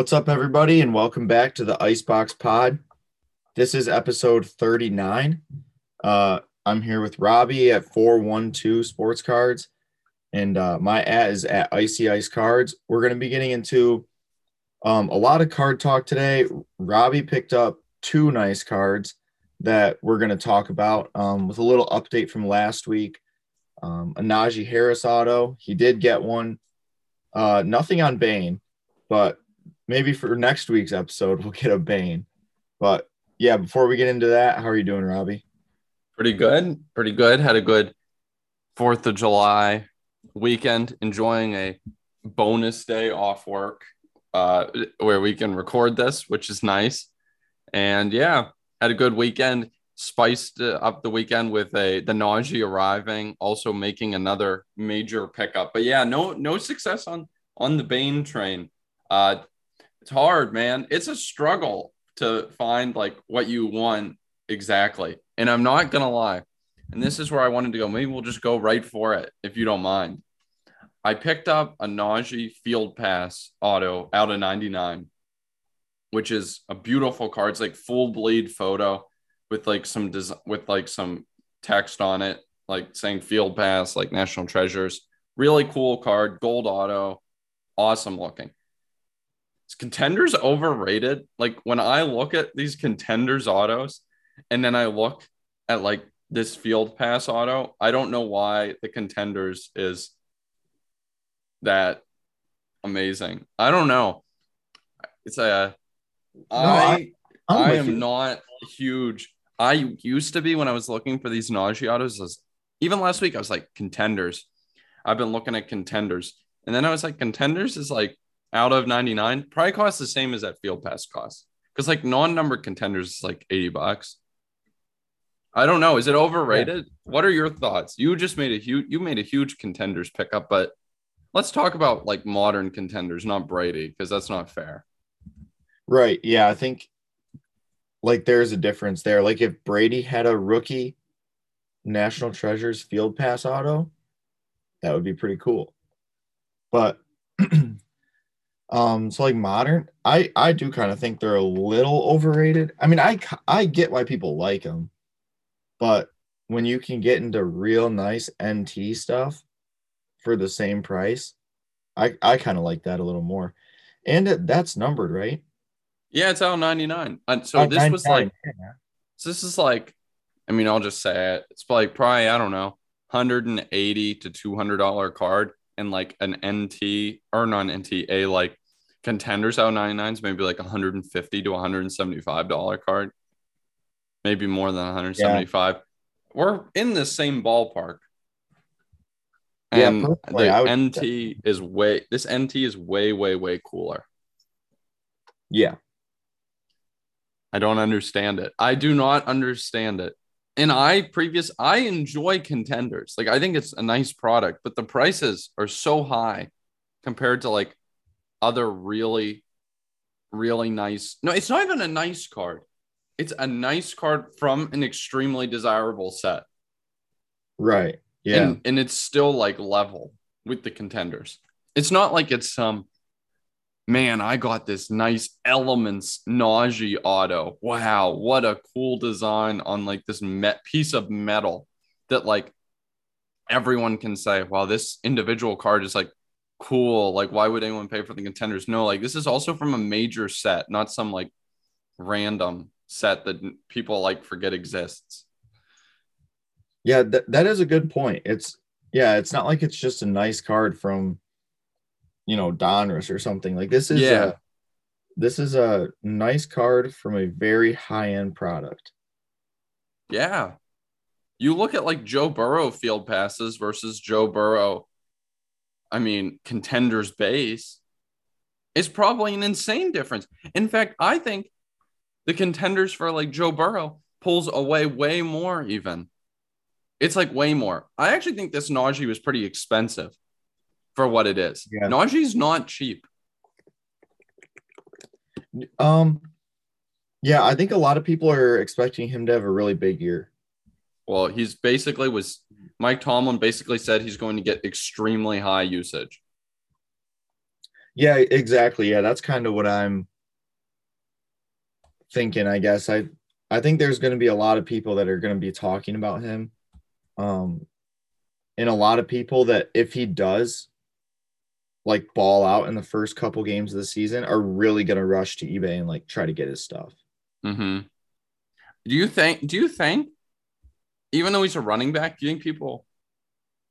What's up, everybody, and welcome back to the Icebox Pod. This is episode 39. Uh, I'm here with Robbie at 412 Sports Cards, and uh, my at is at Icy Ice Cards. We're going to be getting into um, a lot of card talk today. Robbie picked up two nice cards that we're going to talk about um, with a little update from last week. Um, a Najee Harris auto. He did get one. Uh, nothing on Bane, but maybe for next week's episode we'll get a Bane. But yeah, before we get into that, how are you doing, Robbie? Pretty good. Pretty good. Had a good Fourth of July weekend, enjoying a bonus day off work uh, where we can record this, which is nice. And yeah, had a good weekend. Spiced up the weekend with a the Najee arriving, also making another major pickup. But yeah, no no success on on the Bane train. Uh, it's hard, man. It's a struggle to find like what you want exactly. And I'm not gonna lie, and this is where I wanted to go. Maybe we'll just go right for it if you don't mind. I picked up a Najee Field Pass auto out of 99, which is a beautiful card. It's like full bleed photo with like some des- with like some text on it, like saying Field Pass, like National Treasures. Really cool card, gold auto, awesome looking. Contenders overrated? Like when I look at these contenders autos, and then I look at like this Field Pass auto, I don't know why the contenders is that amazing. I don't know. It's a no, I I, I am you. not huge. I used to be when I was looking for these Najee autos. Was, even last week, I was like contenders. I've been looking at contenders, and then I was like contenders is like out of ninety nine, probably costs the same as that Field Pass cost because like non numbered contenders is like eighty bucks. I don't know. Is it overrated? Yeah. What are your thoughts? You just made a huge you made a huge contenders pickup, but let's talk about like modern contenders, not Brady, because that's not fair. Right. Yeah. I think like there's a difference there. Like if Brady had a rookie National Treasures Field Pass auto, that would be pretty cool. But um so like modern, I I do kind of think they're a little overrated. I mean, I I get why people like them. But when you can get into real nice NT stuff, for the same price. I I kind of like that a little more, and it, that's numbered, right? Yeah, it's out ninety nine. And so this was like, yeah. so this is like, I mean, I'll just say it. It's like probably I don't know, hundred and eighty to two hundred dollar card, and like an NT or non NT a like contenders out 99s maybe like 150 to 175 dollar card maybe more than 175 yeah. we're in the same ballpark and yeah, the NT is way this NT is way, way, way cooler. Yeah. I don't understand it. I do not understand it. And I previous I enjoy contenders. Like I think it's a nice product, but the prices are so high compared to like other really really nice. No, it's not even a nice card. It's a nice card from an extremely desirable set. Right. Yeah. And, and it's still like level with the contenders. It's not like it's some um, man, I got this nice elements Najee auto. Wow, what a cool design on like this met piece of metal that like everyone can say, wow, this individual card is like cool. Like, why would anyone pay for the contenders? No, like this is also from a major set, not some like random set that people like forget exists. Yeah, that, that is a good point. It's yeah, it's not like it's just a nice card from you know Donruss or something. Like this is yeah. A, this is a nice card from a very high-end product. Yeah. You look at like Joe Burrow field passes versus Joe Burrow. I mean, contenders base. is probably an insane difference. In fact, I think the contenders for like Joe Burrow pulls away way more even it's like way more. I actually think this Najee was pretty expensive for what it is. Yeah. Najee's not cheap. Um, yeah, I think a lot of people are expecting him to have a really big year. Well, he's basically was Mike Tomlin basically said he's going to get extremely high usage. Yeah, exactly. Yeah, that's kind of what I'm thinking, I guess. I I think there's going to be a lot of people that are going to be talking about him. Um and a lot of people that if he does like ball out in the first couple games of the season are really going to rush to eBay and like try to get his stuff. Mm-hmm. Do you think? Do you think, even though he's a running back, do you think people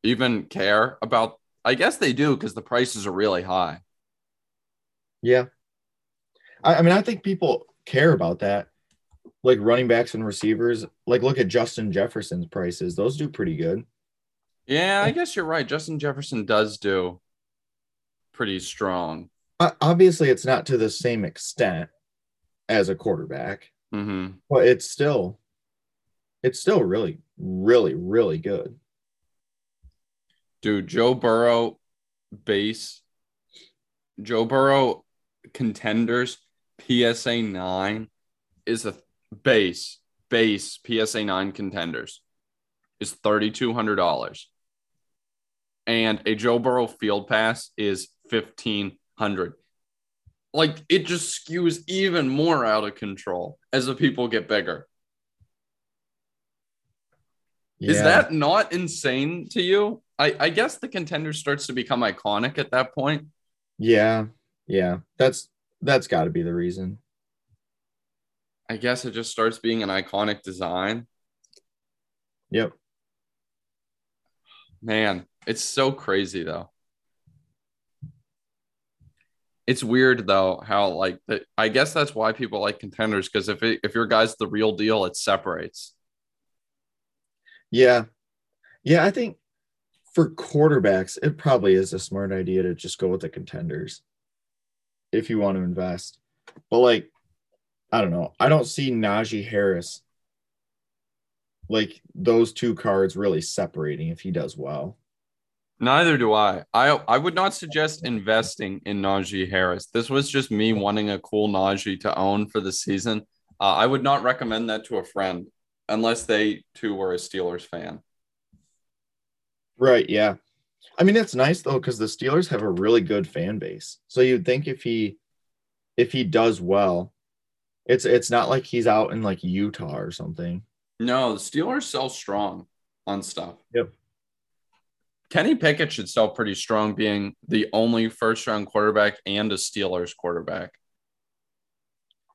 even care about? I guess they do because the prices are really high. Yeah, I, I mean, I think people care about that. Like running backs and receivers, like look at Justin Jefferson's prices; those do pretty good. Yeah, I guess you're right. Justin Jefferson does do pretty strong. Obviously, it's not to the same extent as a quarterback, Mm-hmm. but it's still, it's still really, really, really good. Dude, Joe Burrow base, Joe Burrow contenders PSA nine is a base base PSA nine contenders is thirty two hundred dollars, and a Joe Burrow field pass is fifteen hundred. Like it just skews even more out of control as the people get bigger. Is that not insane to you? I, I guess the contender starts to become iconic at that point. Yeah, yeah. That's that's got to be the reason. I guess it just starts being an iconic design. Yep. Man, it's so crazy though. It's weird though how like the, I guess that's why people like contenders because if it, if your guy's the real deal, it separates. Yeah. Yeah, I think for quarterbacks, it probably is a smart idea to just go with the contenders if you want to invest. But like, I don't know. I don't see Najee Harris like those two cards really separating if he does well. Neither do I. I I would not suggest investing in Najee Harris. This was just me wanting a cool Najee to own for the season. Uh, I would not recommend that to a friend unless they too were a Steelers fan. Right. Yeah. I mean, it's nice though because the Steelers have a really good fan base. So you'd think if he if he does well, it's it's not like he's out in like Utah or something. No, the Steelers sell strong on stuff. Yep. Kenny Pickett should sell pretty strong, being the only first round quarterback and a Steelers quarterback.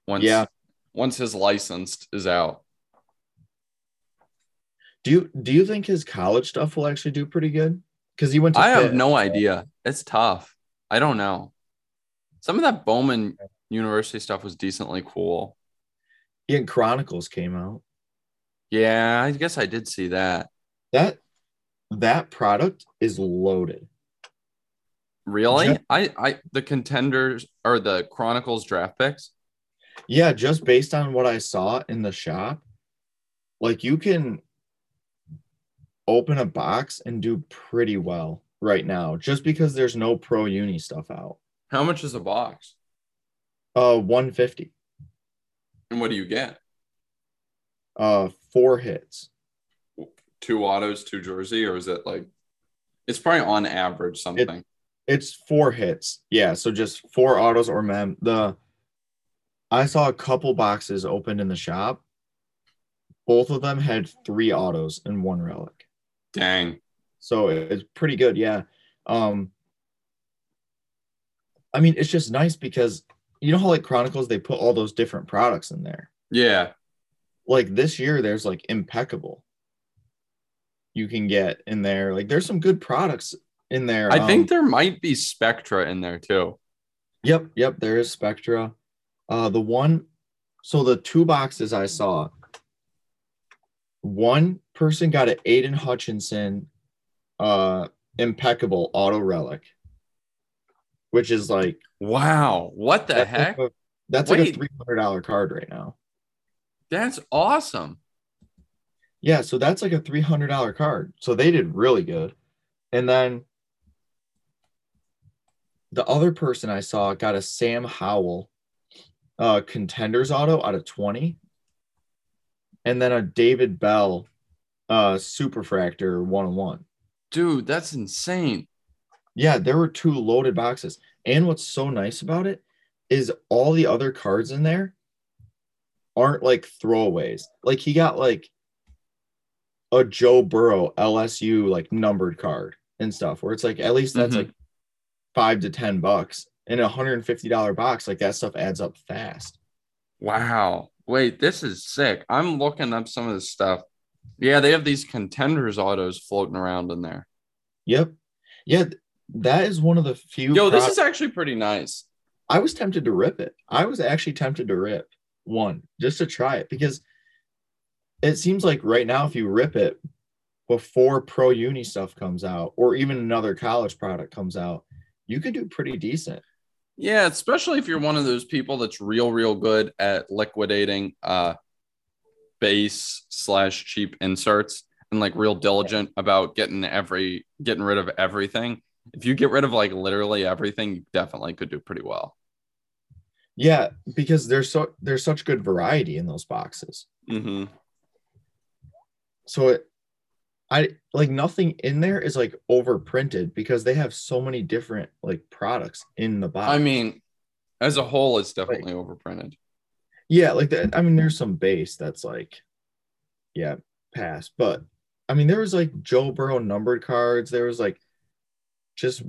Once, Yeah. once his licensed is out. Do you do you think his college stuff will actually do pretty good? Because he went to I have no idea. It's tough. I don't know. Some of that Bowman University stuff was decently cool. Ian Chronicles came out. Yeah, I guess I did see that. That that product is loaded. Really? Jeff- I I the contenders or the Chronicles draft picks. Yeah, just based on what I saw in the shop, like you can open a box and do pretty well right now just because there's no pro uni stuff out. How much is a box? Uh 150. And what do you get? Uh four hits. Two autos, two jersey, or is it like it's probably on average something? It's four hits. Yeah, so just four autos or mem. The I saw a couple boxes opened in the shop. Both of them had three autos and one relic. Dang. So it's pretty good, yeah. Um I mean, it's just nice because you know how like Chronicles they put all those different products in there. Yeah. Like this year there's like impeccable. You can get in there. Like there's some good products in there. I think Um, there might be Spectra in there too. Yep, yep, there is Spectra. Uh the one so the two boxes I saw, one person got an Aidan Hutchinson uh impeccable auto relic, which is like Wow. What the that's heck? like a, that's like a three hundred dollar card right now. That's awesome. Yeah, so that's like a three hundred dollar card. So they did really good. And then the other person I saw got a Sam Howell uh contenders auto out of 20. And then a David Bell uh superfractor one on one. Dude, that's insane. Yeah, there were two loaded boxes. And what's so nice about it is all the other cards in there aren't like throwaways. Like he got like a Joe Burrow LSU like numbered card and stuff where it's like at least that's Mhm. like five to ten bucks in a hundred and fifty dollar box. Like that stuff adds up fast. Wow. Wait, this is sick. I'm looking up some of this stuff. Yeah, they have these contenders autos floating around in there. Yep. Yeah, that is one of the few. Yo, this is actually pretty nice. I was tempted to rip it. I was actually tempted to rip one just to try it because it seems like right now, if you rip it before pro uni stuff comes out or even another college product comes out, you could do pretty decent. Yeah, especially if you're one of those people that's real, real good at liquidating uh base slash cheap inserts and like real diligent about getting every getting rid of everything. If you get rid of like literally everything, you definitely could do pretty well. Yeah, because there's so there's such good variety in those boxes. Mm-hmm. So it I like nothing in there is like overprinted because they have so many different like products in the box. I mean, as a whole, it's definitely overprinted. Yeah, like that. I mean, there's some base that's like, yeah, pass. But I mean, there was like Joe Burrow numbered cards. There was like just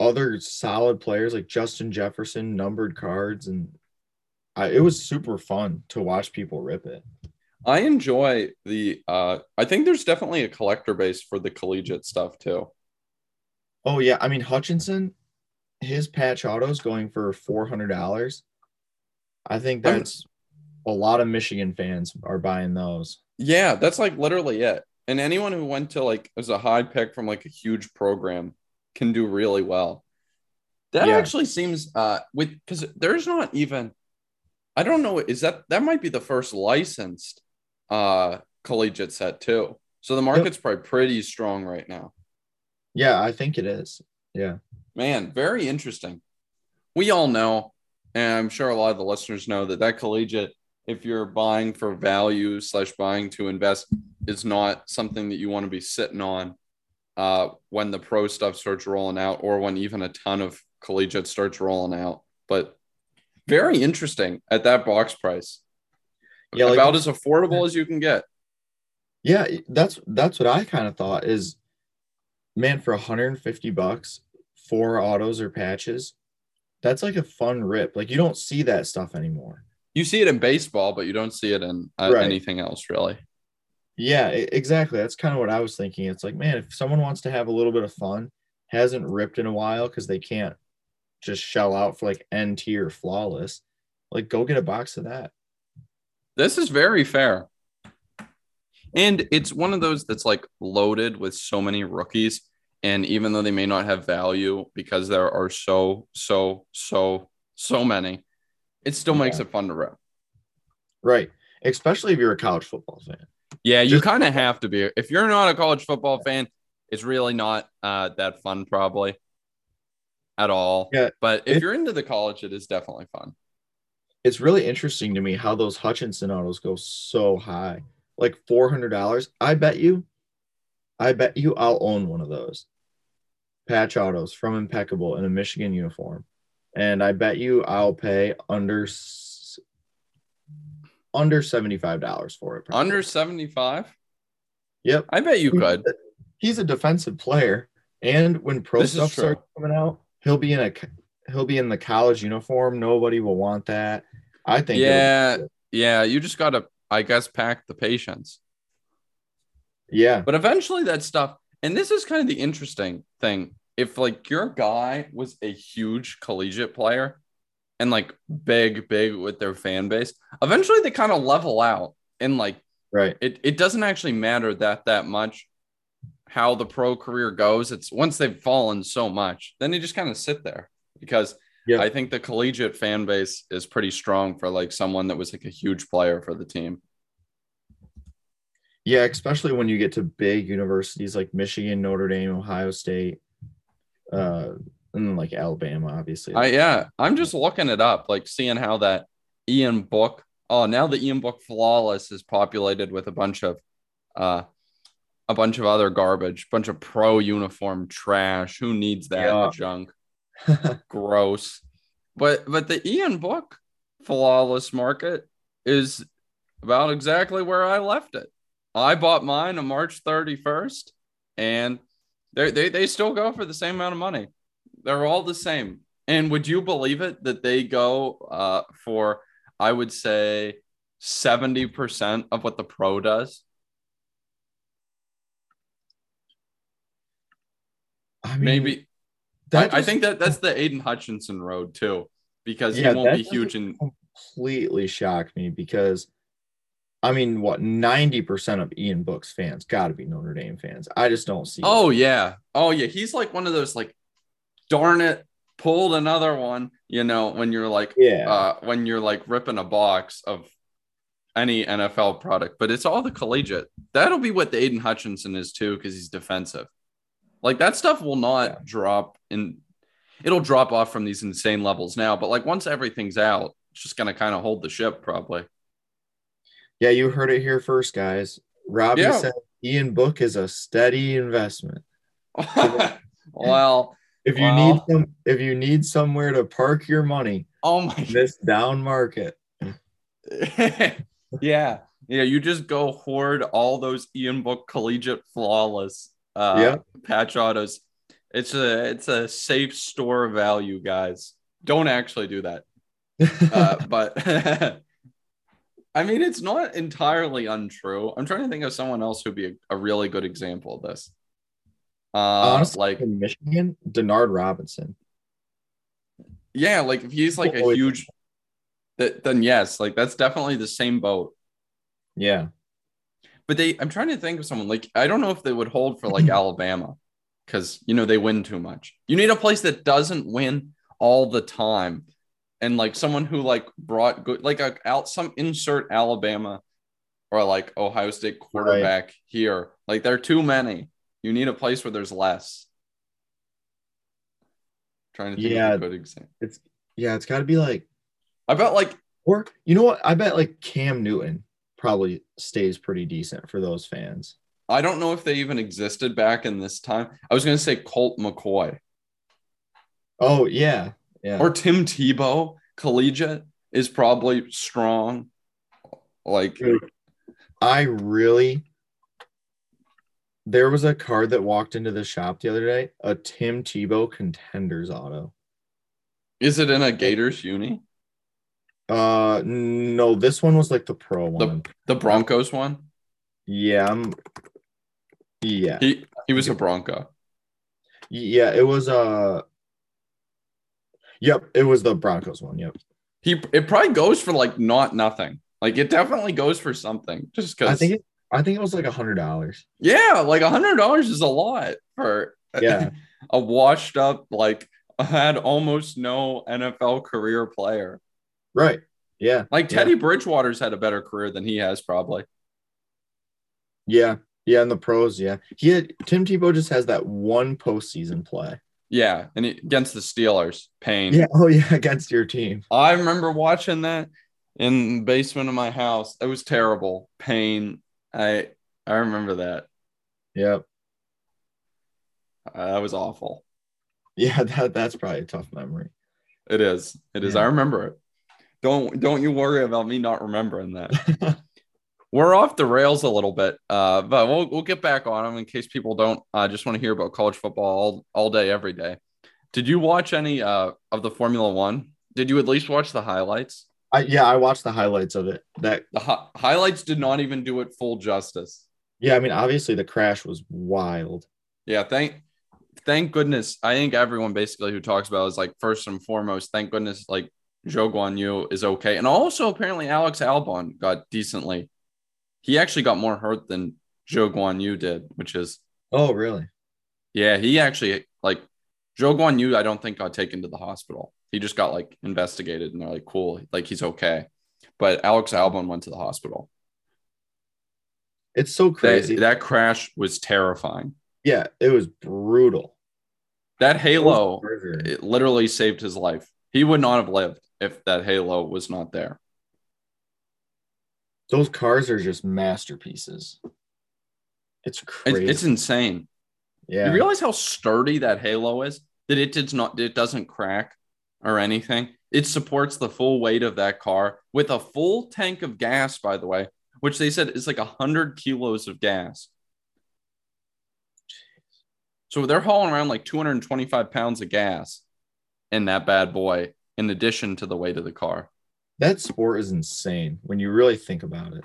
other solid players like Justin Jefferson numbered cards, and I, it was super fun to watch people rip it. I enjoy the uh I think there's definitely a collector base for the collegiate stuff too. Oh yeah, I mean Hutchinson, his patch autos going for four hundred dollars. I think that's a lot of Michigan fans are buying those. Yeah, that's like literally it. And anyone who went to like as a high pick from like a huge program can do really well. That Yeah. actually seems uh with because there's not even I don't know is that that might be the first licensed uh collegiate set too. So the market's probably pretty strong right now. Yeah, I think it is. Yeah. Man, very interesting. We all know, and I'm sure a lot of the listeners know that that collegiate, if you're buying for value slash buying to invest, is not something that you want to be sitting on uh, when the pro stuff starts rolling out, or when even a ton of collegiate starts rolling out. But very interesting at that box price. Yeah, like- about as affordable as you can get. Yeah, that's that's what I kind of thought is man for 150 bucks, four autos or patches. That's like a fun rip. Like you don't see that stuff anymore. You see it in baseball, but you don't see it in uh, Right. anything else really. Yeah, exactly. That's kind of what I was thinking. It's like, man, if someone wants to have a little bit of fun, hasn't ripped in a while because they can't just shell out for like N tier flawless, like go get a box of that. This is very fair. And it's one of those that's like loaded with so many rookies. And even though they may not have value because there are so, so, so, so many, it still makes it fun to rip. Right. Especially if you're a college football fan. Yeah, you kind of have to be. If you're not a college football fan, it's really not uh, that fun, probably at all. Yeah, But if it- you're into the college, it is definitely fun. It's really interesting to me how those Hutchinson autos go so high. Like $400. I bet you, I bet you I'll own one of those patch autos from Impeccable in a Michigan uniform. And I bet you I'll pay under under $75 for it. probably. Under 75? Yep. I bet you could. He's a defensive player, and when pro This stuff starts coming out, he'll be in a he'll be in the college uniform. Nobody will want that. I think. Yeah. Yeah, you just got to, I guess, pack the patience. Yeah, But eventually that stuff, and this is kind of the interesting thing. If like your guy was a huge collegiate player and like big, big with their fan base, eventually they kind of level out and like right. it, it doesn't actually matter that that much how the pro career goes. It's once they've fallen so much, then they just kind of sit there because Yeah. I think the collegiate fan base is pretty strong for like someone that was like a huge player for the team. Yeah, especially when you get to big universities like Michigan, Notre Dame, Ohio State, uh, and like Alabama, obviously. I yeah, I'm just looking it up, like seeing how that Ian Book. Oh, now the Ian Book flawless is populated with a bunch of uh a bunch of other garbage, bunch of pro uniform trash. Who needs that Yeah. junk? Gross. But but the Ian Book flawless market is about exactly where I left it. I bought mine on March 31st, and they they they still go for the same amount of money. They're all the same. And would you believe it that they go uh, for I would say 70% of what the pro does? I mean, Maybe that I, I think that that's the Aidan Hutchinson road too, because Yeah, he won't be huge in completely shocked me because I mean, what 90% of Ian Book's fans got to be Notre Dame fans. I just don't see. Oh yeah. Oh yeah. He's like one of those like darn it, pulled another one, you know, when you're like yeah, uh when you're like ripping a box of any NFL product, but it's all the collegiate. That'll be what the Aidan Hutchinson is too, because he's defensive. Like that stuff will not Yeah. drop in it'll drop off from these insane levels now, but like once everything's out, it's just gonna kind of hold the ship probably. Yeah, you heard it here first, guys. Robbie Yeah. said Ian Book is a steady investment. well, If you Wow. need some, if you need somewhere to park your money, oh my this down market. yeah. Yeah. You just go hoard all those Ian Book collegiate flawless uh Yeah. patch autos. It's a it's a safe store of value, guys. Don't actually do that. Uh, but I mean it's not entirely untrue. I'm trying to think of someone else who'd be a, a really good example of this. Uh Honestly, like in Michigan, Denard Robinson. yeah, like if he's like a huge that then yes, like that's definitely the same boat. Yeah, But they, I'm trying to think of someone like I don't know if they would hold for like Alabama because you know they win too much. You need a place that doesn't win all the time, and like someone who like brought good, like a out some insert Alabama or like Ohio State quarterback here. Like there are too many. You need a place where there's less. Trying to think Yeah. of a good example. It's yeah, it's got to be like, I bet like or you know what? I bet like Cam Newton probably stays pretty decent for those fans. I don't know if they even existed back in this time. I was gonna say Colt McCoy. Oh yeah, yeah. or Tim Tebow, collegiate is probably strong. Like, Dude, I really. There was a card that walked into the shop the other day, a Tim Tebow contenders auto. is it in a Gators uni? Uh, no, this one was like the pro one. The Broncos one? yeah, I'm, yeah, He he was a Bronco. yeah. It was uh, yep, it was the Broncos one. Yep. He it probably goes for like not nothing. Like it definitely goes for something. Just because I think it, I think it was like a hundred dollars. yeah, like a hundred dollars is a lot for Yeah. a washed up like had almost no NFL career player. Right. Yeah. Like Yeah. Teddy Bridgewater's had a better career than he has probably. Yeah. Yeah. In the pros, yeah. He had Tim Tebow just has that one postseason play. Yeah, and against the Steelers, pain. Yeah. Oh yeah, against your team. I remember watching that in the basement of my house. It was terrible. Pain. I I remember that. Yep. Uh, that was awful. Yeah, that that's probably a tough memory. It is. It is. Yeah. I remember it. Don't don't you worry about me not remembering that. We're off the rails a little bit, uh, but we'll we'll get back on them in case people don't uh, just want to hear about college football all, all day, every day. Did you watch any uh, of the Formula One? Did you at least watch the highlights? I yeah, I watched the highlights of it. That The hi- highlights did not even do it full justice. yeah, I mean, obviously the crash was wild. Yeah, thank thank goodness. I think everyone basically who talks about it is like first and foremost, thank goodness like Zhou Guanyu is okay. And also apparently Alex Albon got decently. He actually got more hurt than Zhou Guanyu did, which is Oh, really? yeah, he actually like Zhou Guanyu, I don't think got taken to the hospital. He just got like investigated and they're like, cool, like he's okay. But Alex Albon went to the hospital. It's so crazy. that crash was terrifying. yeah, it was brutal. That halo Those it literally saved his life. He would not have lived if that halo was not there. Those cars are just masterpieces. It's crazy. it's insane. yeah. You realize how sturdy that halo is? that it does not it doesn't crack or anything. It supports the full weight of that car with a full tank of gas, by the way, which they said is like 100 kilos of gas. So they're hauling around like 225 pounds of gas in that bad boy, in addition to the weight of the car. That sport is insane when you really think about it.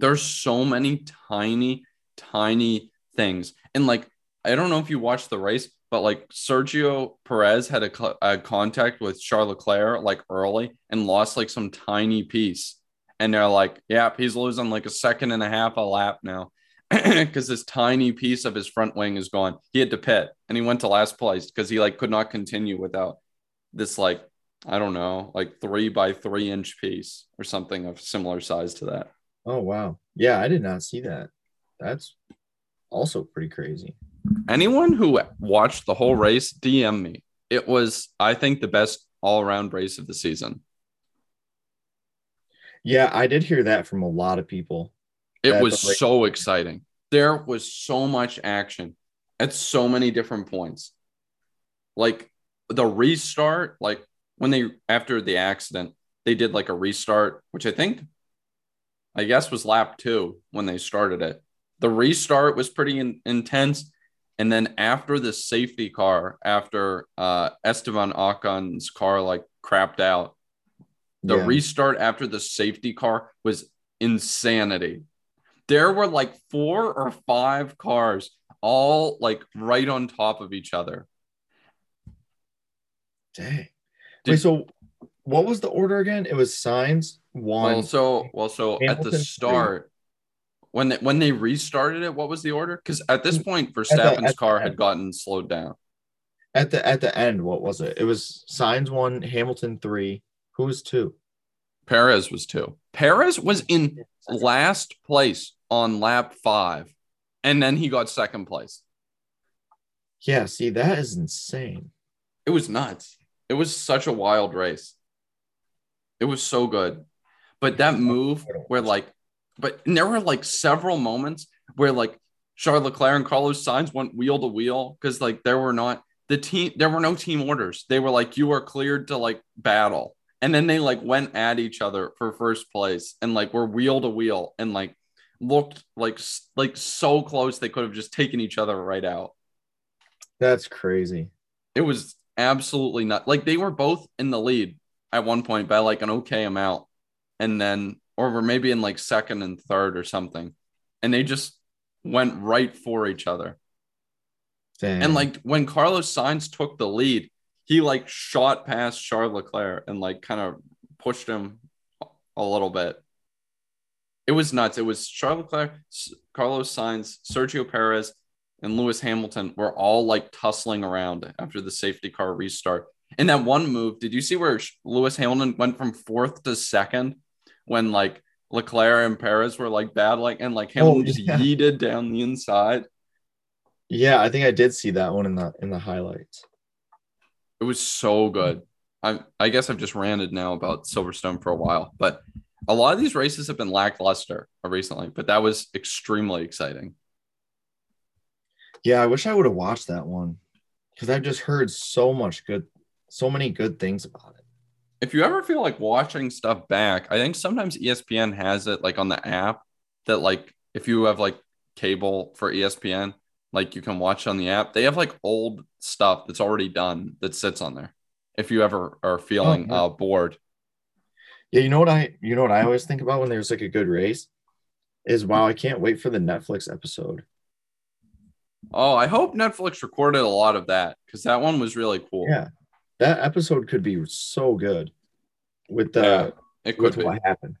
There's so many tiny, tiny things. And like, I don't know if you watched the race, but like Sergio Perez had a, a contact with Charles Leclerc like early and lost like some tiny piece. And they're like, yeah, he's losing like a second and a half a lap now because this tiny piece of his front wing is gone. He had to pit and he went to last place because he like could not continue without this like I don't know like three by three inch piece or something of similar size to that. Oh wow, yeah, I did not see that. That's also pretty crazy. Anyone who watched the whole race, DM me. It was, I think, the best all around race of the season. Yeah, I did hear that from a lot of people. It was so exciting. There was so much action at so many different points. Like the restart, like when they after the accident, they did like a restart, which I think I guess was lap 2 when they started it. The restart was pretty in, intense and then after the safety car, after uh, Esteban Ocon's car like crapped out, the yeah. restart after the safety car was insanity. There were like four or five cars all like right on top of each other. Dang. Did, Wait, so what was the order again? It was Sainz one. Well, so well, so Hamilton at the start, three. when they when they restarted it, what was the order? Because at this mm, point, Verstappen's car had gotten slowed down. At the at the end, what was it? It was Sainz one, Hamilton three. Who was two? Perez was two. Perez was in last place on lap five, and then he got second place. Yeah, see, that is insane. It was nuts. It was such a wild race. It was so good. But that move where like, but there were like several moments where like Charles Leclerc and Carlos Sainz went wheel to wheel because like there were not the team, there were no team orders. They were like, you are cleared to like battle. And then they like went at each other for first place and like were wheel to wheel and like looked like like so close they could have just taken each other right out. That's crazy. It was absolutely not. Like they were both in the lead at one point by like an okay amount and then or were maybe in like second and third or something and they just went right for each other. Damn. and like when carlos sainz took the lead he like shot past charles leclerc and like kind of pushed him a little bit. It was nuts. It was charles leclerc carlos sainz sergio perez and Lewis Hamilton were all like tussling around after the safety car restart. In that one move, did you see where Lewis Hamilton went from fourth to second when like Leclerc and Perez were like battling and like Hamilton oh, just yeah. yeeted down the inside? Yeah, I think I did see that one in the in the highlights. It was so good. I I guess I've just ranted now about Silverstone for a while, but a lot of these races have been lackluster recently, but that was extremely exciting. Yeah, I wish I would have watched that one because I've just heard so much good, so many good things about it. If you ever feel like watching stuff back, I think sometimes ESPN has it like on the app that like if you have like cable for ESPN, like you can watch on the app. They have like old stuff that's already done that sits on there. If you ever are feeling oh, yeah. uh, bored. Yeah, you know what I you know what I always think about when there's like a good race is wow, I can't wait for the Netflix episode. Oh, I hope Netflix recorded a lot of that because that one was really cool. Yeah, that episode could be so good with the yeah, it could with be. what happened.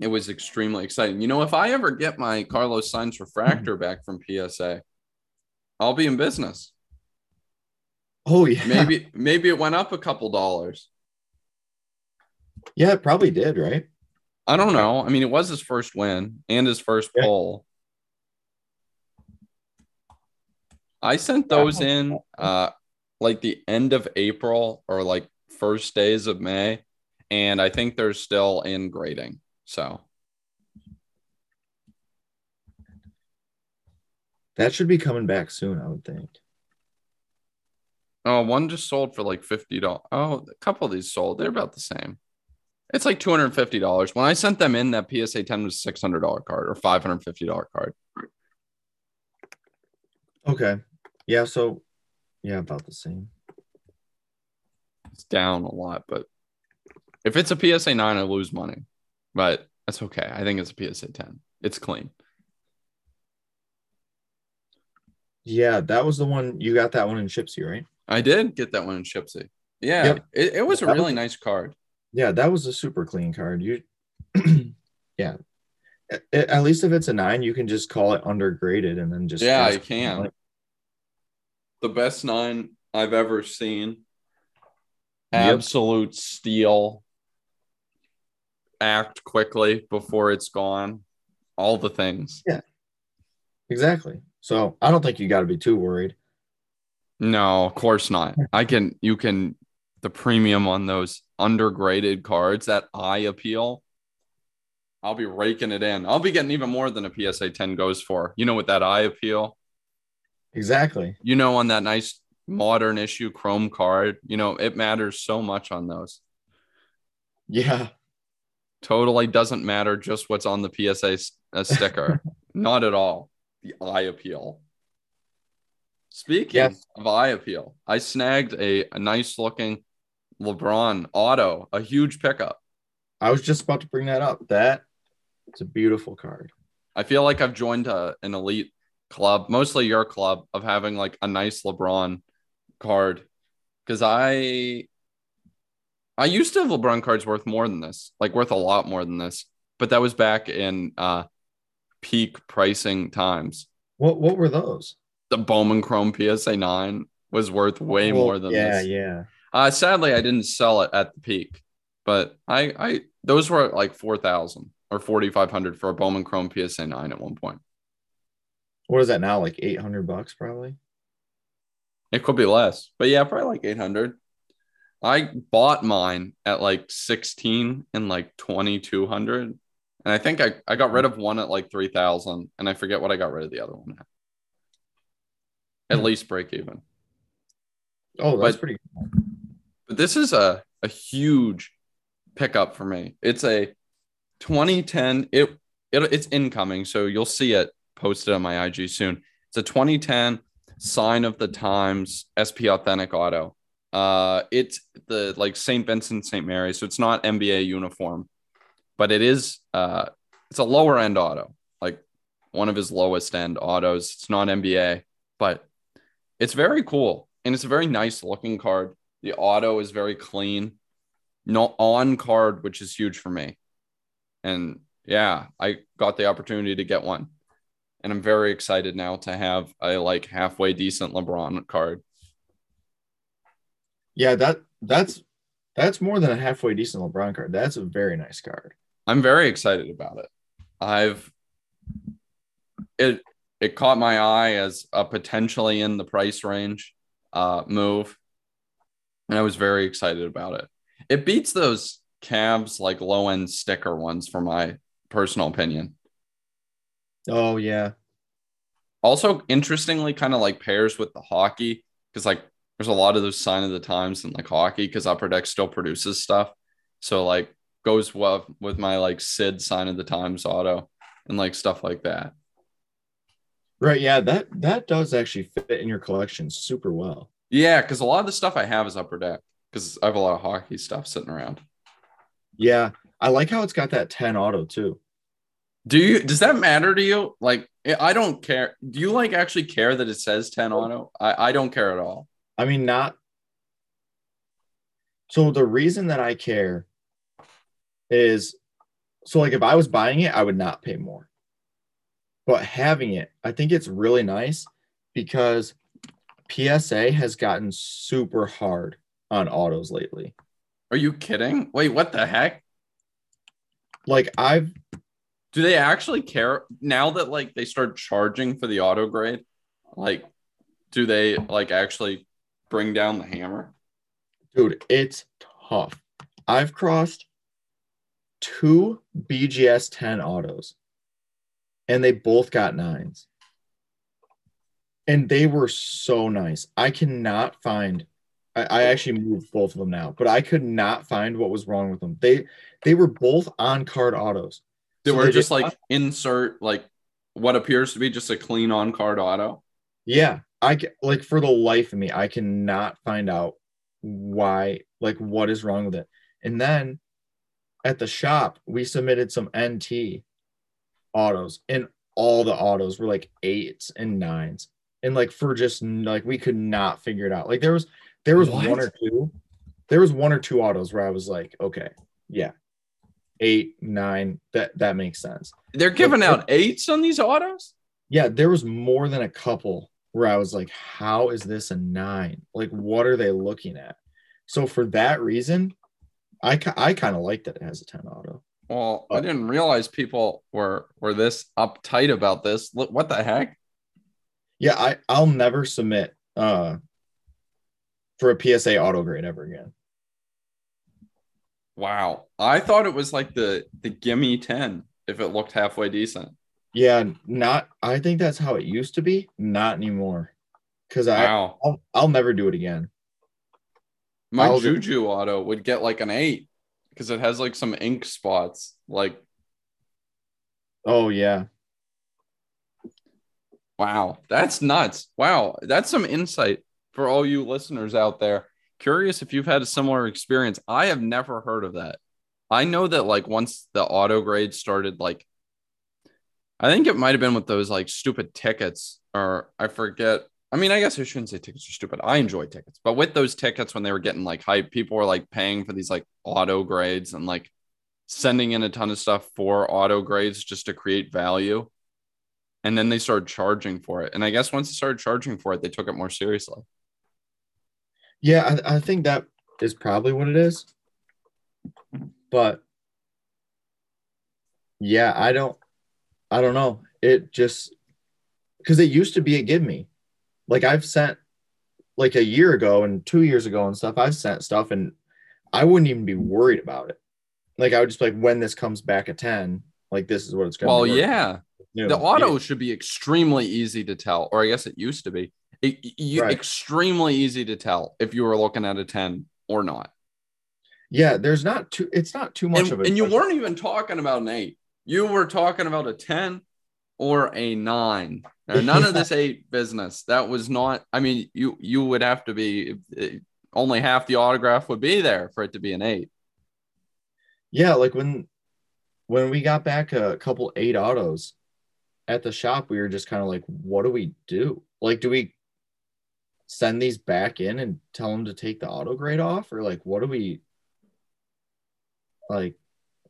It was extremely exciting. You know, if I ever get my Carlos Sainz refractor mm-hmm. back from PSA, I'll be in business. Oh yeah. Maybe maybe it went up a couple dollars. Yeah, it probably did, right? I don't know. I mean, it was his first win and his first yeah. pole. I sent those in uh like the end of April or like first days of May, and I think they're still in grading. So That should be coming back soon, I would think. Oh, one just sold for like fifty dollars. Oh, a couple of these sold. They're about the same. It's like two hundred and fifty dollars. When I sent them in, that PSA ten was six hundred dollar card or five hundred fifty dollar card. Okay. Yeah, so yeah, about the same. It's down a lot, but if it's a PSA nine, I lose money. But that's okay. I think it's a PSA ten. It's clean. Yeah, that was the one you got that one in Shipsy, right? I did get that one in Shipsy. Yeah, Yep. it, it was a That really was- nice card. Yeah, that was a super clean card. You yeah. At, at least if it's a nine, you can just call it undergraded and then just Yeah, you can. The best nine I've ever seen. Yep. Absolute steal. Act quickly before it's gone. All the things. Yeah. Exactly. So I don't think you got to be too worried. No, of course not. I can you can the premium on those undergraded cards, that eye appeal. I'll be raking it in. I'll be getting even more than a PSA 10 goes for. You know, what that eye appeal. Exactly. You know, on that nice modern issue chrome card, you know, it matters so much on those. Yeah. Totally doesn't matter just what's on the PSA uh, sticker. Not at all. The eye appeal. Speaking Yes. of eye appeal, I snagged a, a nice looking LeBron auto, a huge pickup. I was just about to bring that up. That it's a beautiful card. I feel like I've joined a, an elite club, mostly your club, of having like a nice LeBron card. Because I I used to have LeBron cards worth more than this, like worth a lot more than this. But that was back in uh peak pricing times. What what were those? The Bowman Chrome PSA 9 was worth way Oh, more than yeah, this. yeah. Uh sadly I didn't sell it at the peak, but I I those were like four thousand or forty five hundred for a Bowman Chrome PSA 9 at one point. What is that now? Like eight hundred bucks, probably. It could be less, but yeah, probably like 800. I bought mine at like 16 and like 2200. And I think I, I got rid of one at like 3000 and I forget what I got rid of the other one at. At least break even. Oh, that's But- pretty. But this is a, a huge pickup for me. It's a 2010. It, it it's incoming, so you'll see it posted on my IG soon. It's a 2010 sign of the times SP Authentic Auto. Uh, it's the like St. Vincent St. Mary, so it's not NBA uniform, but it is. Uh, it's a lower end auto, like one of his lowest end autos. It's not NBA, but it's very cool and it's a very nice looking card. The auto is very clean, no on card, which is huge for me. And yeah, I got the opportunity to get one. And I'm very excited now to have a like halfway decent LeBron card. Yeah, that that's that's more than a halfway decent LeBron card. That's a very nice card. I'm very excited about it. I've it it caught my eye as a potentially in the price range uh move. And I was very excited about it. It beats those Cavs like low end sticker ones for my personal opinion. Oh yeah. Also, interestingly, kind of like pairs with the hockey because like there's a lot of those sign of the times in like hockey because Upper Deck still produces stuff. So like goes well with my like Sid sign of the times auto and like stuff like that. Right. Yeah, that that does actually fit in your collection super well. Yeah, because a lot of the stuff I have is Upper Deck because I have a lot of hockey stuff sitting around. Yeah. I like how it's got that 10 auto too. Do you? Does that matter to you? Like, eh, I don't care. Do you like actually care that it says ten auto? I I don't care at all. I mean, not. So the reason that I care is so, like, if I was buying it, I would not pay more. But having it, I think it's really nice because PSA has gotten super hard on autos lately. Are you kidding? Wait, what the heck? Like, I've, Do they actually care now that like they start charging for the auto grade? Like, do they like actually bring down the hammer? dude, it's tough. I've crossed two BGS 10 autos and they both got nines. and they were so nice. I cannot find. I, I actually moved both of them now, but I could not find what was wrong with them. They they were both on card autos. They So were just like insert like what appears to be just a clean on card auto. Yeah, I ca- like for the life of me, I cannot find out why, like, what is wrong with it. And then at the shop, we submitted some NT autos, and all the autos were like eights and nines, and like for just like we could not figure it out. Like there was there was What? one or two, there was one or two autos where I was like, okay, yeah, eight, nine, that that makes sense. They're giving Look, out eights on these autos. Yeah, there was more than a couple where I was like, how is this a nine? Like, what are they looking at? So for that reason, I I kind of like that it has a 10 auto. Well, I Oh. didn't realize people were were this uptight about this. Look, What the heck? Yeah, I, I'll never submit uh for a PSA auto grade ever again. Wow. I thought it was like the the gimme 10 if it looked halfway decent. Yeah, not I think that's how it used to be, not anymore. Cause I Wow. I'll, I'll never do it again. My I'll do- Juju auto would get like an 8 because it has like some ink spots. Like Oh yeah. wow, that's nuts. Wow, that's some insight for all you listeners out there. Curious if you've had a similar experience. I have never heard of that. I know that like once the auto grade started like I think it might have been with those like stupid tickets, or I forget. I mean, I guess I shouldn't say tickets are stupid. I enjoy tickets, but with those tickets, when they were getting like hype, people were like paying for these like auto grades and like sending in a ton of stuff for auto grades just to create value. And then they started charging for it. And I guess once they started charging for it, they took it more seriously. Yeah, I, I think that is probably what it is. But yeah, I don't I don't know. It just because it used to be a give me. Like I've sent like a year ago and two years ago and stuff, I've sent stuff and I wouldn't even be worried about it. Like I would just be like when this comes back at 10, like this is what it's gonna Well, be. yeah. New. The auto should be extremely easy to tell, or I guess it used to be. It, you, Right. Extremely easy to tell if you were looking at a 10 or not. Yeah, there's not too it's not too much and, of it. and you weren't even talking about an eight. You were talking about a 10 or a nine. Now, none of this eight business. That was not, I mean, you you would have to be eh, only half the autograph would be there for it to be an eight. Yeah, like when when we got back a couple eight autos at the shop, we were just kind of like, what do we do? Like, do we send these back in and tell them to take the auto grade off? Or like what do we like?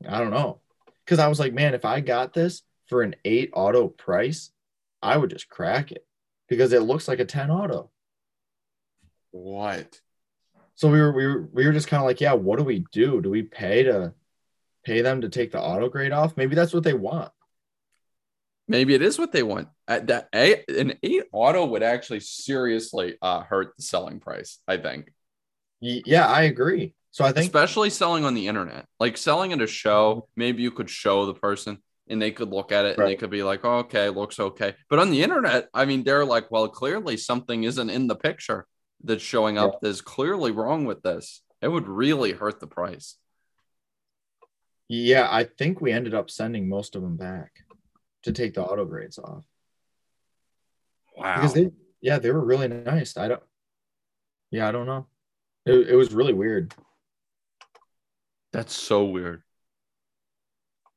I don't know. Cause I was like, man, if I got this for an eight auto price, I would just crack it because it looks like a 10 auto. What? So we were we were we were just kind of like, yeah, what do we do? Do we pay to pay them to take the auto grade off? Maybe that's what they want. Maybe it is what they want. At that a, an eight auto would actually seriously uh, hurt the selling price. I think, Yeah, I agree. So I think especially selling on the internet, like selling at a show. Maybe you could show the person and they could look at it and they could be like, oh, "Okay, looks okay." But on the internet, I mean, they're like, "Well, clearly something isn't in the picture that's showing up. That's clearly wrong with this." It would really hurt the price. yeah, I think we ended up sending most of them back to take the auto grades off Wow. because they yeah they were really nice. I don't yeah I don't know. It, it was really weird. That's so weird.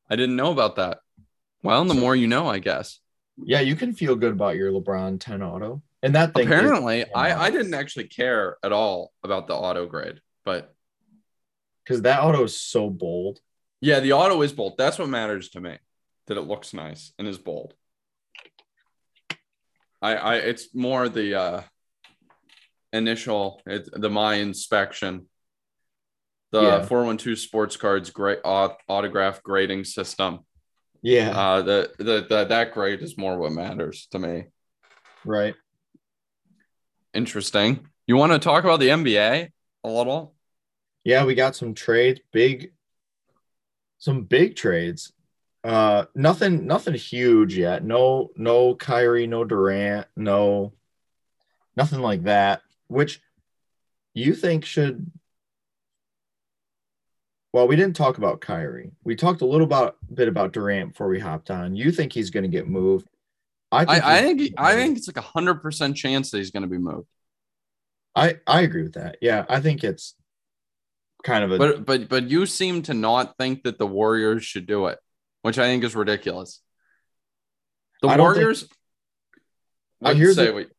I didn't know about that. Well, the more you know, I guess. Yeah, you can feel good about your LeBron 10 auto. And that thing is- Apparently, I, I didn't actually care at all about the auto grade, but because that auto is so bold. yeah, the auto is bold. That's what matters to me. That it looks nice and is bold. I, I it's more the uh initial it, the my inspection. The Yeah. 412 sports cards great au- autograph grading system. Yeah, Uh the, the the that grade is more what matters to me. right. Interesting. You want to talk about the NBA a little? Yeah, we got some trades, big, some big trades. Uh, nothing, nothing huge yet. No, no Kyrie, no Durant, no nothing like that. Which you think should well, we didn't talk about Kyrie. We talked a little about bit about Durant before we hopped on. You think he's going to get moved? I think I, I think he, I think it's like a hundred percent chance that he's going to be moved. I I agree with that. Yeah, I think it's kind of a but but but you seem to not think that the Warriors should do it, which I think is ridiculous. The Warriors. Think, I hear say the,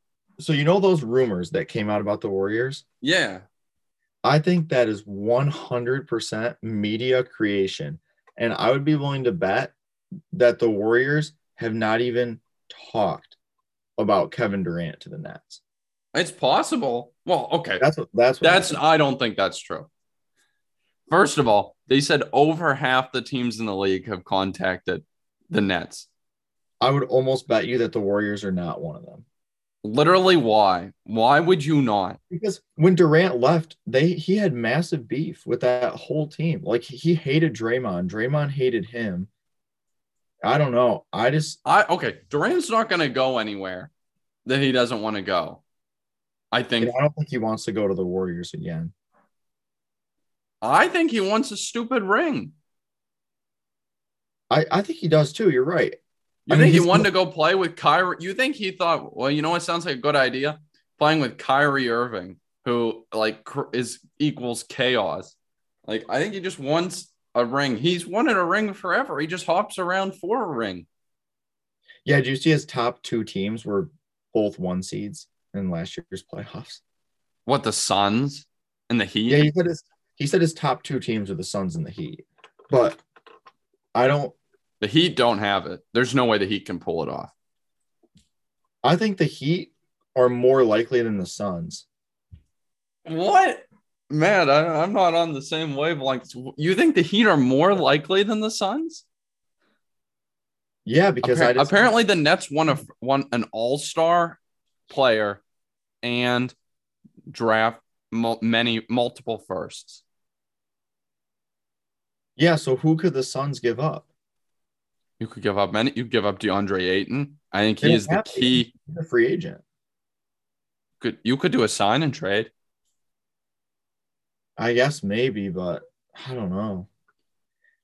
so you know those rumors that came out about the Warriors? Yeah. I think that is 100% media creation. And I would be willing to bet that the Warriors have not even talked about Kevin Durant to the Nets. It's possible. Well, okay. That's what that's what that's I, I don't think that's true. First of all, they said over half the teams in the league have contacted the Nets. I would almost bet you that the Warriors are not one of them. Literally, why? Why would you not? Because when Durant left, they he had massive beef with that whole team. Like he hated Draymond. Draymond hated him. I don't know. I just I okay. Durant's not gonna go anywhere that he doesn't want to go. I think I don't think he wants to go to the Warriors again. I think he wants a stupid ring. I, I think he does too. You're right. You I think mean, he wanted to go play with Kyrie? You think he thought, well, you know what sounds like a good idea? Playing with Kyrie Irving, who like is equals chaos. Like I think he just wants a ring. He's wanted a ring forever. He just hops around for a ring. Yeah, do you see his top two teams were both one seeds in last year's playoffs? What the Suns and the Heat? Yeah, he said his he said his top two teams are the Suns and the Heat. But I don't the Heat don't have it. There's no way the Heat can pull it off. I think the Heat are more likely than the Suns. What? Man, I, am not on the same wavelength. You think the Heat are more likely than the Suns? Yeah, because Appar- apparently the Nets won a won an All Star player and draft many multiple firsts. Yeah, so who could the Suns give up? You could give up many. You give up DeAndre Ayton. I think he is the key. A free agent. Could you could do a sign and trade? I guess maybe, but I don't know.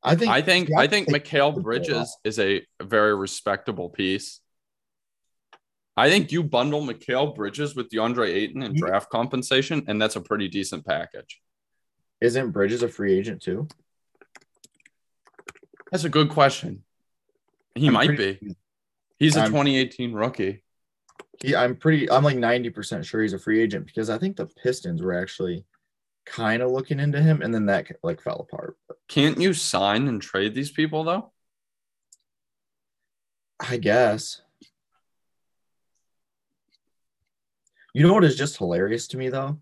I think I think I think Mikal Bridges is a very respectable piece. I think you bundle Mikal Bridges with DeAndre Ayton and mm-hmm. draft compensation, and that's a pretty decent package. Isn't Bridges a free agent too? That's a good question. He I'm might pretty, be. He's a I'm, 2018 rookie. He, I'm pretty. I'm like 90 percent sure he's a free agent because I think the Pistons were actually kind of looking into him, and then that like fell apart. Can't you sign and trade these people though? I guess. You know what is just hilarious to me though?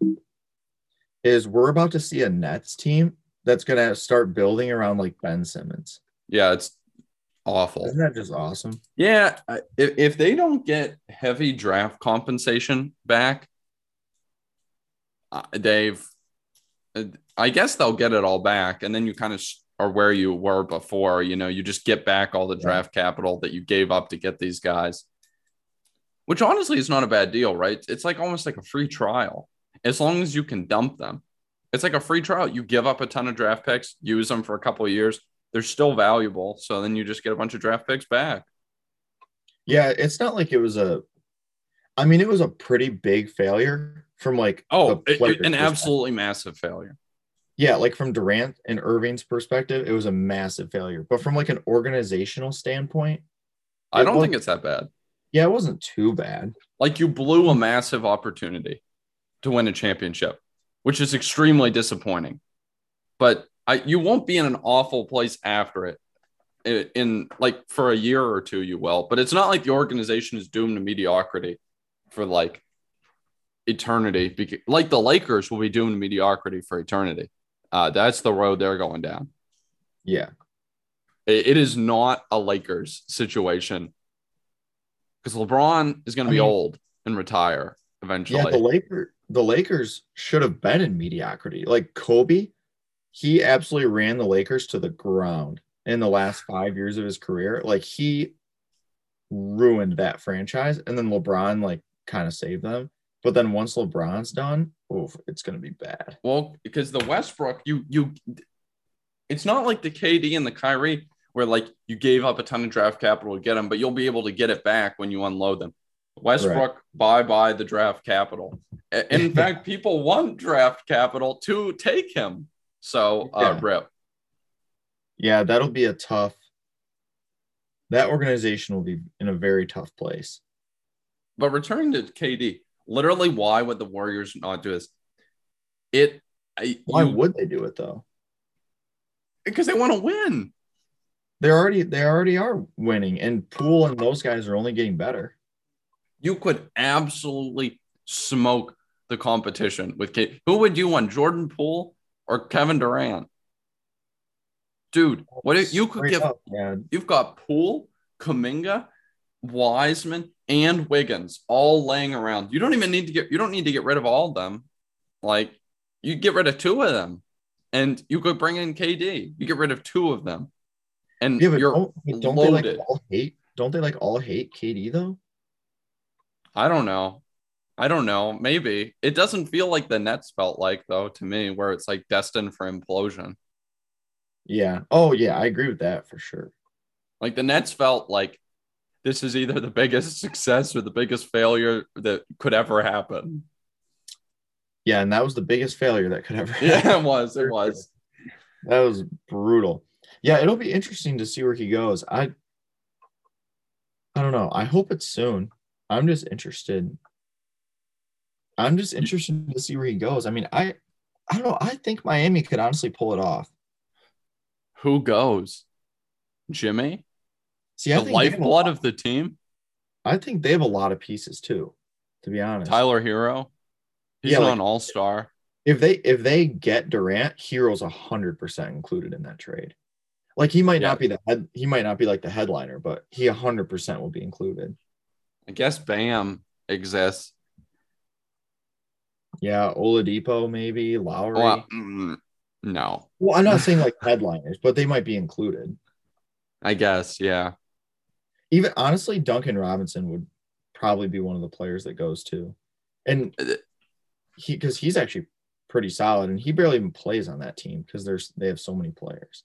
Is we're about to see a Nets team that's gonna start building around like Ben Simmons. Yeah, it's awful. Isn't that just awesome? Yeah. If, if they don't get heavy draft compensation back, uh, they've, uh, I guess they'll get it all back. And then you kind of are where you were before. You know, you just get back all the draft yeah. capital that you gave up to get these guys, which honestly is not a bad deal, right? It's like almost like a free trial as long as you can dump them. It's like a free trial. You give up a ton of draft picks, use them for a couple of years, they're still valuable. So then you just get a bunch of draft picks back. Yeah, it's not like it was a. I mean, it was a pretty big failure from like oh, it, an absolutely massive failure. Yeah, like from Durant and Irving's perspective, it was a massive failure. But from like an organizational standpoint, I don't think it's that bad. Yeah, it wasn't too bad. Like you blew a massive opportunity to win a championship, which is extremely disappointing. But I you won't be in an awful place after it. In, in like for a year or two, you will, but it's not like the organization is doomed to mediocrity for like eternity. Like the Lakers will be doomed to mediocrity for eternity. Uh, that's the road they're going down. Yeah, it, it is not a Lakers situation because LeBron is going to be mean, old and retire eventually. Yeah, the Lakers, the Lakers should have been in mediocrity. Like Kobe he absolutely ran the Lakers to the ground in the last five years of his career. Like he ruined that franchise, and then LeBron like kind of saved them. But then once LeBron's done, oof, it's gonna be bad. Well, because the Westbrook, you you, it's not like the KD and the Kyrie where like you gave up a ton of draft capital to get them, but you'll be able to get it back when you unload them. Westbrook, bye bye the draft capital. In fact, people want draft capital to take him. So, uh, Yeah. rip. Yeah, that'll be a tough. That organization will be in a very tough place. But returning to KD, literally, why would the Warriors not do this? It, I, Why you- would they do it though? because they want to win. They're already they already are winning, and Poole and those guys are only getting better. You could absolutely smoke the competition with K. Who would you want, Jordan Poole or Kevin Durant? Dude, what if you could Straight give? up, You've got Poole, Kuminga, Wiseman, and Wiggins all laying around. You don't even need to get. You don't need to get rid of all of them. Like you get rid of two of them, and you could bring in KD. You get rid of two of them, and yeah, but you're. don't, don't they like all hate? Don't they like all hate KD though? I don't know. I don't know. Maybe it doesn't feel like the Nets felt like though to me, where it's like destined for implosion. Yeah. Oh yeah, I agree with that for sure. Like the Nets felt like this is either the biggest success or the biggest failure that could ever happen. Yeah, and that was the biggest failure that could ever. Yeah, it was. It was. That was brutal. Yeah, it'll be interesting to see where he goes. I I don't know. I hope it's soon. I'm just interested. I'm just interested to see where he goes. I mean, I I don't know. I think Miami could honestly pull it off. Who goes? Jimmy, See, I the think have a lifeblood of the team. I think they have a lot of pieces too, to be honest. Tyler Herro. He's Yeah, like- an all star. if they if they get Durant, Herro's hundred percent included in that trade. Like he might Yeah. not be the head, he might not be like the headliner, but he hundred percent will be included. I guess Bam exists. Yeah, Oladipo maybe Lowry. Well, mm, no, Well, I'm not saying like headliners, but they might be included. I guess. Yeah. Even honestly, Duncan Robinson would probably be one of the players that goes too, and Uh, he because he's actually pretty solid, and he barely even plays on that team because there's they have so many players.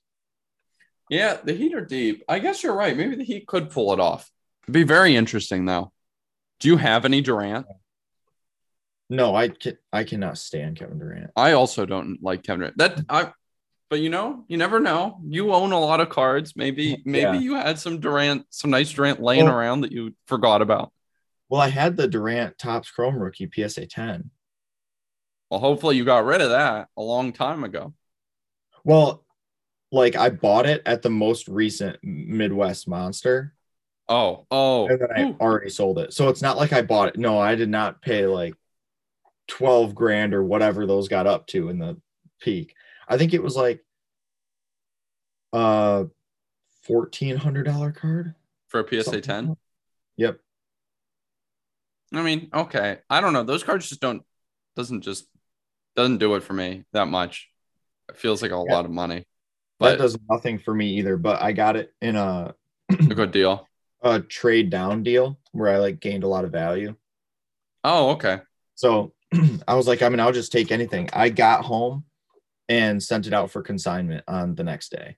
Yeah, the Heat are deep. I guess you're right. Maybe the Heat could pull it off. It'd be very interesting, though. Do you have any Durant? No, I can I cannot stand Kevin Durant. I also don't like Kevin Durant. That I, but you know, you never know. You own a lot of cards. Maybe, maybe Yeah. you had some Durant, some nice Durant laying Well- around that you forgot about. Well, I had the Durant Topps Chrome rookie PSA 10. Well, hopefully you got rid of that a long time ago. Well, like I bought it at the most recent Midwest Monster, Oh, oh, and then I Ooh. already sold it. So it's not like I bought it. No, I did not pay like 12 grand or whatever those got up to in the peak. I think it was like uh $1400 card. for a PSA Something 10. like. Yep. I mean, okay. I don't know. Those cards just don't doesn't just doesn't do it for me that much. It feels like a Yeah. lot of money, that does nothing for me either, but I got it in a a good deal. a trade down deal where I like gained a lot of value. Oh, okay. So I was like, I mean, I'll just take anything. I got home and sent it out for consignment on the next day.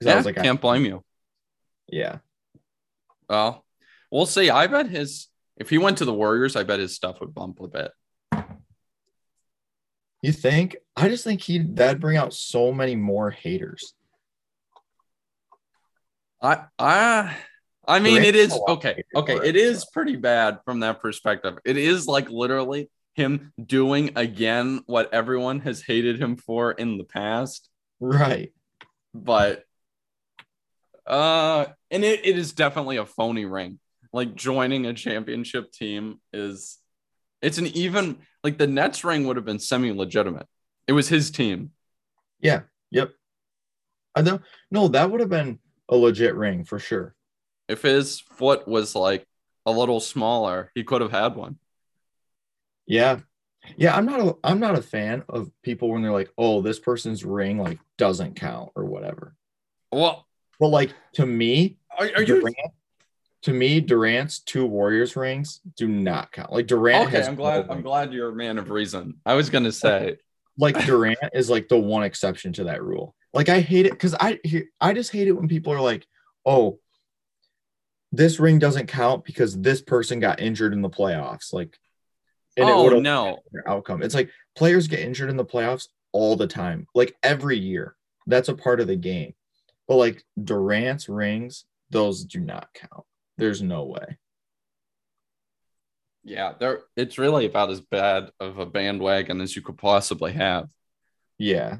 Yeah, I was like, I- can't blame you. yeah, Well, we'll see. I bet his if he went to the Warriors, I bet his stuff would bump a bit. You think? I just think he that'd bring out so many more haters. I I I mean it is okay. Okay, it is pretty bad from that perspective. It is like literally him doing again what everyone has hated him for in the past. Right. But uh and it, it is definitely a phony ring. Like joining a championship team is it's an even like the Nets ring would have been semi-legitimate. It was his team. Yeah. Yep. I don't no, that would have been a legit ring for sure. If his foot was like a little smaller, he could have had one. Yeah. Yeah, I'm not a I'm not a fan of people when they're like, oh, this person's ring like doesn't count or whatever. Well, But like to me, are, are you Durant, to me, Durant's two Warriors rings do not count. Like Durant Okay, has I'm glad. I'm glad you're a man of reason. I was gonna say, like Durant is like the one exception to that rule. Like I hate it because I I just hate it when people are like, oh, this ring doesn't count because this person got injured in the playoffs. Like, and oh no, their outcome. It's like players get injured in the playoffs all the time, like every year. That's a part of the game. But like Durant's rings, those do not count. There's no way. yeah, there. It's really about as bad of a bandwagon as you could possibly have. Yeah.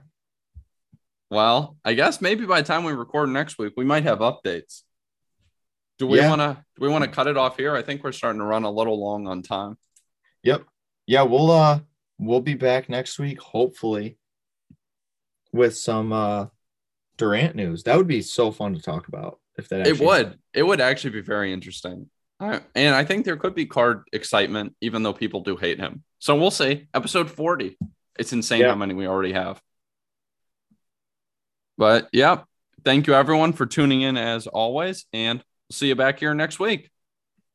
Well, I guess maybe by the time we record next week, we might have updates. Do we Yeah. want to? Do we want to cut it off here? I think we're starting to run a little long on time. Yep. Yeah, we'll uh we'll be back next week, hopefully, with some uh Durant news. That would be so fun to talk about if that It actually would. It would actually be very interesting. I- and I think there could be card excitement, even though people do hate him. So we'll see. Episode 40. It's insane Yeah. how many we already have. But yeah, thank you everyone for tuning in as always. And see you back here next week.